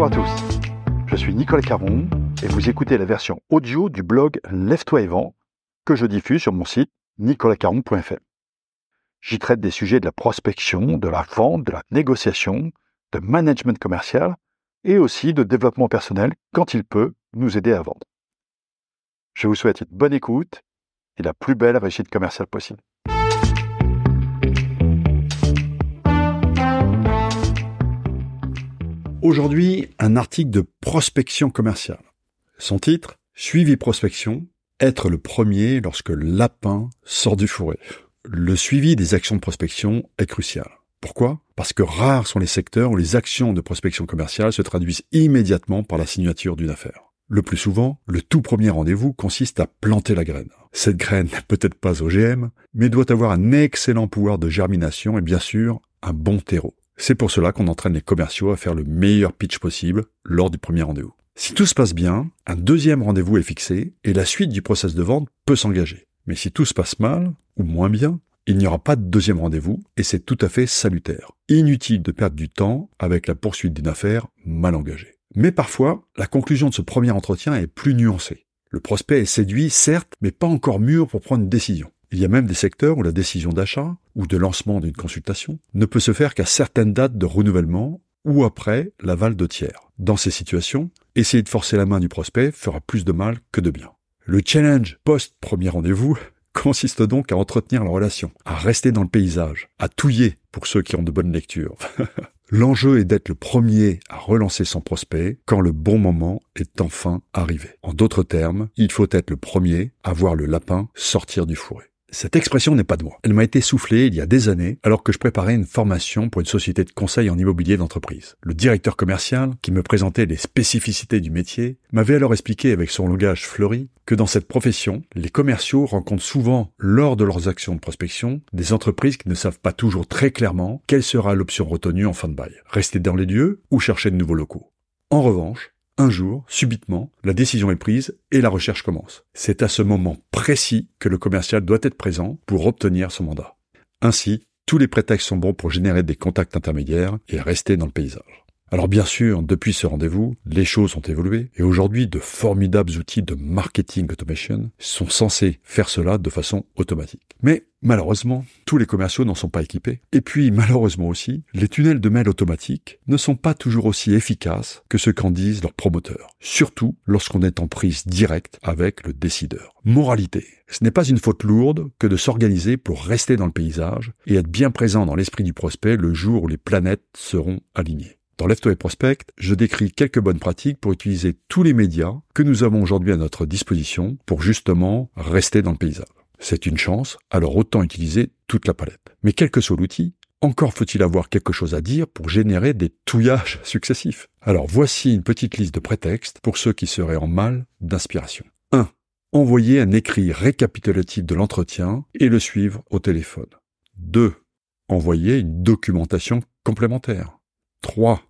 Bonjour à tous, je suis Nicolas Caron et vous écoutez la version audio du blog Lève-toi et vent que je diffuse sur mon site nicolascaron.fr. J'y traite des sujets de la prospection, de la vente, de la négociation, de management commercial et aussi de développement personnel quand il peut nous aider à vendre. Je vous souhaite une bonne écoute et la plus belle réussite commerciale possible. Aujourd'hui, un article de prospection commerciale. Son titre, Suivi prospection, être le premier lorsque le lapin sort du fourré. Le suivi des actions de prospection est crucial. Pourquoi? Parce que rares sont les secteurs où les actions de prospection commerciale se traduisent immédiatement par la signature d'une affaire. Le plus souvent, le tout premier rendez-vous consiste à planter la graine. Cette graine n'est peut-être pas OGM, mais doit avoir un excellent pouvoir de germination et bien sûr un bon terreau. C'est pour cela qu'on entraîne les commerciaux à faire le meilleur pitch possible lors du premier rendez-vous. Si tout se passe bien, un deuxième rendez-vous est fixé et la suite du process de vente peut s'engager. Mais si tout se passe mal, ou moins bien, il n'y aura pas de deuxième rendez-vous et c'est tout à fait salutaire. Inutile de perdre du temps avec la poursuite d'une affaire mal engagée. Mais parfois, la conclusion de ce premier entretien est plus nuancée. Le prospect est séduit, certes, mais pas encore mûr pour prendre une décision. Il y a même des secteurs où la décision d'achat ou de lancement d'une consultation ne peut se faire qu'à certaines dates de renouvellement ou après l'aval de tiers. Dans ces situations, essayer de forcer la main du prospect fera plus de mal que de bien. Le challenge post-premier rendez-vous consiste donc à entretenir la relation, à rester dans le paysage, à touiller pour ceux qui ont de bonnes lectures. L'enjeu est d'être le premier à relancer son prospect quand le bon moment est enfin arrivé. En d'autres termes, il faut être le premier à voir le lapin sortir du fourré. Cette expression n'est pas de moi. Elle m'a été soufflée il y a des années alors que je préparais une formation pour une société de conseil en immobilier d'entreprise. Le directeur commercial, qui me présentait les spécificités du métier, m'avait alors expliqué avec son langage fleuri que dans cette profession, les commerciaux rencontrent souvent, lors de leurs actions de prospection, des entreprises qui ne savent pas toujours très clairement quelle sera l'option retenue en fin de bail. Rester dans les lieux ou chercher de nouveaux locaux. En revanche, un jour, subitement, la décision est prise et la recherche commence. C'est à ce moment précis que le commercial doit être présent pour obtenir son mandat. Ainsi, tous les prétextes sont bons pour générer des contacts intermédiaires et rester dans le paysage. Alors bien sûr, depuis ce rendez-vous, les choses ont évolué et aujourd'hui, de formidables outils de marketing automation sont censés faire cela de façon automatique. Mais malheureusement, tous les commerciaux n'en sont pas équipés. Et puis malheureusement aussi, les tunnels de mail automatiques ne sont pas toujours aussi efficaces que ce qu'en disent leurs promoteurs, surtout lorsqu'on est en prise directe avec le décideur. Moralité, ce n'est pas une faute lourde que de s'organiser pour rester dans le paysage et être bien présent dans l'esprit du prospect le jour où les planètes seront alignées. Dans Left et Prospect, je décris quelques bonnes pratiques pour utiliser tous les médias que nous avons aujourd'hui à notre disposition pour justement rester dans le paysage. C'est une chance, alors autant utiliser toute la palette. Mais quel que soit l'outil, encore faut-il avoir quelque chose à dire pour générer des touillages successifs. Alors voici une petite liste de prétextes pour ceux qui seraient en mal d'inspiration. 1. Envoyer un écrit récapitulatif de l'entretien et le suivre au téléphone. 2. Envoyer une documentation complémentaire. 3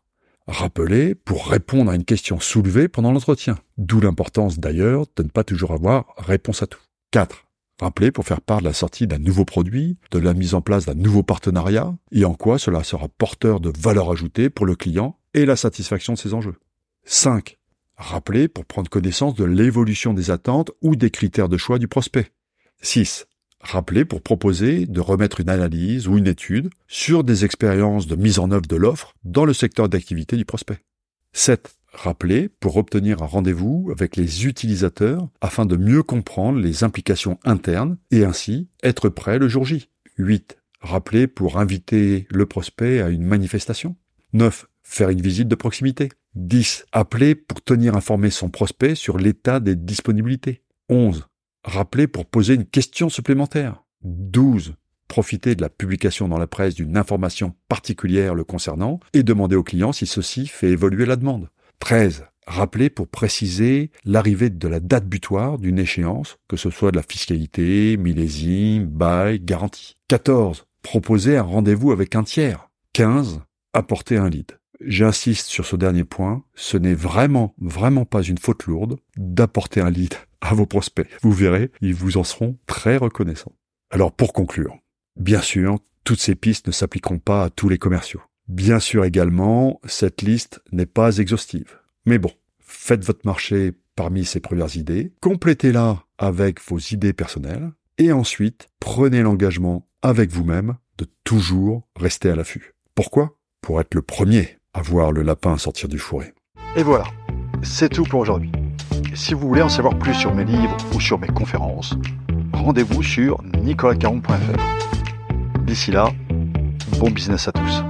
rappeler pour répondre à une question soulevée pendant l'entretien. D'où l'importance d'ailleurs de ne pas toujours avoir réponse à tout. 4. Rappeler pour faire part de la sortie d'un nouveau produit, de la mise en place d'un nouveau partenariat, et en quoi cela sera porteur de valeur ajoutée pour le client et la satisfaction de ses enjeux. 5. Rappeler pour prendre connaissance de l'évolution des attentes ou des critères de choix du prospect. 6 rappeler pour proposer de remettre une analyse ou une étude sur des expériences de mise en œuvre de l'offre dans le secteur d'activité du prospect. 7. Rappeler pour obtenir un rendez-vous avec les utilisateurs afin de mieux comprendre les implications internes et ainsi être prêt le jour J. 8. Rappeler pour inviter le prospect à une manifestation. 9. Faire une visite de proximité. 10. Appeler pour tenir informé son prospect sur l'état des disponibilités. 11 rappeler pour poser une question supplémentaire. 12. Profiter de la publication dans la presse d'une information particulière le concernant et demander au client si ceci fait évoluer la demande. 13. Rappeler pour préciser l'arrivée de la date butoir d'une échéance, que ce soit de la fiscalité, millésime, bail, garantie. 14. Proposer un rendez-vous avec un tiers. 15. Apporter un lead. J'insiste sur ce dernier point, ce n'est vraiment, vraiment pas une faute lourde d'apporter un lead à vos prospects. Vous verrez, ils vous en seront très reconnaissants. Alors pour conclure, bien sûr, toutes ces pistes ne s'appliqueront pas à tous les commerciaux. Bien sûr également, cette liste n'est pas exhaustive. Mais bon, faites votre marché parmi ces premières idées, complétez-la avec vos idées personnelles, et ensuite prenez l'engagement avec vous-même de toujours rester à l'affût. Pourquoi? Pour être le premier à voir le lapin sortir du fourré. Et voilà, c'est tout pour aujourd'hui. Si vous voulez en savoir plus sur mes livres ou sur mes conférences, rendez-vous sur nicolascaron.fr. D'ici là, bon business à tous.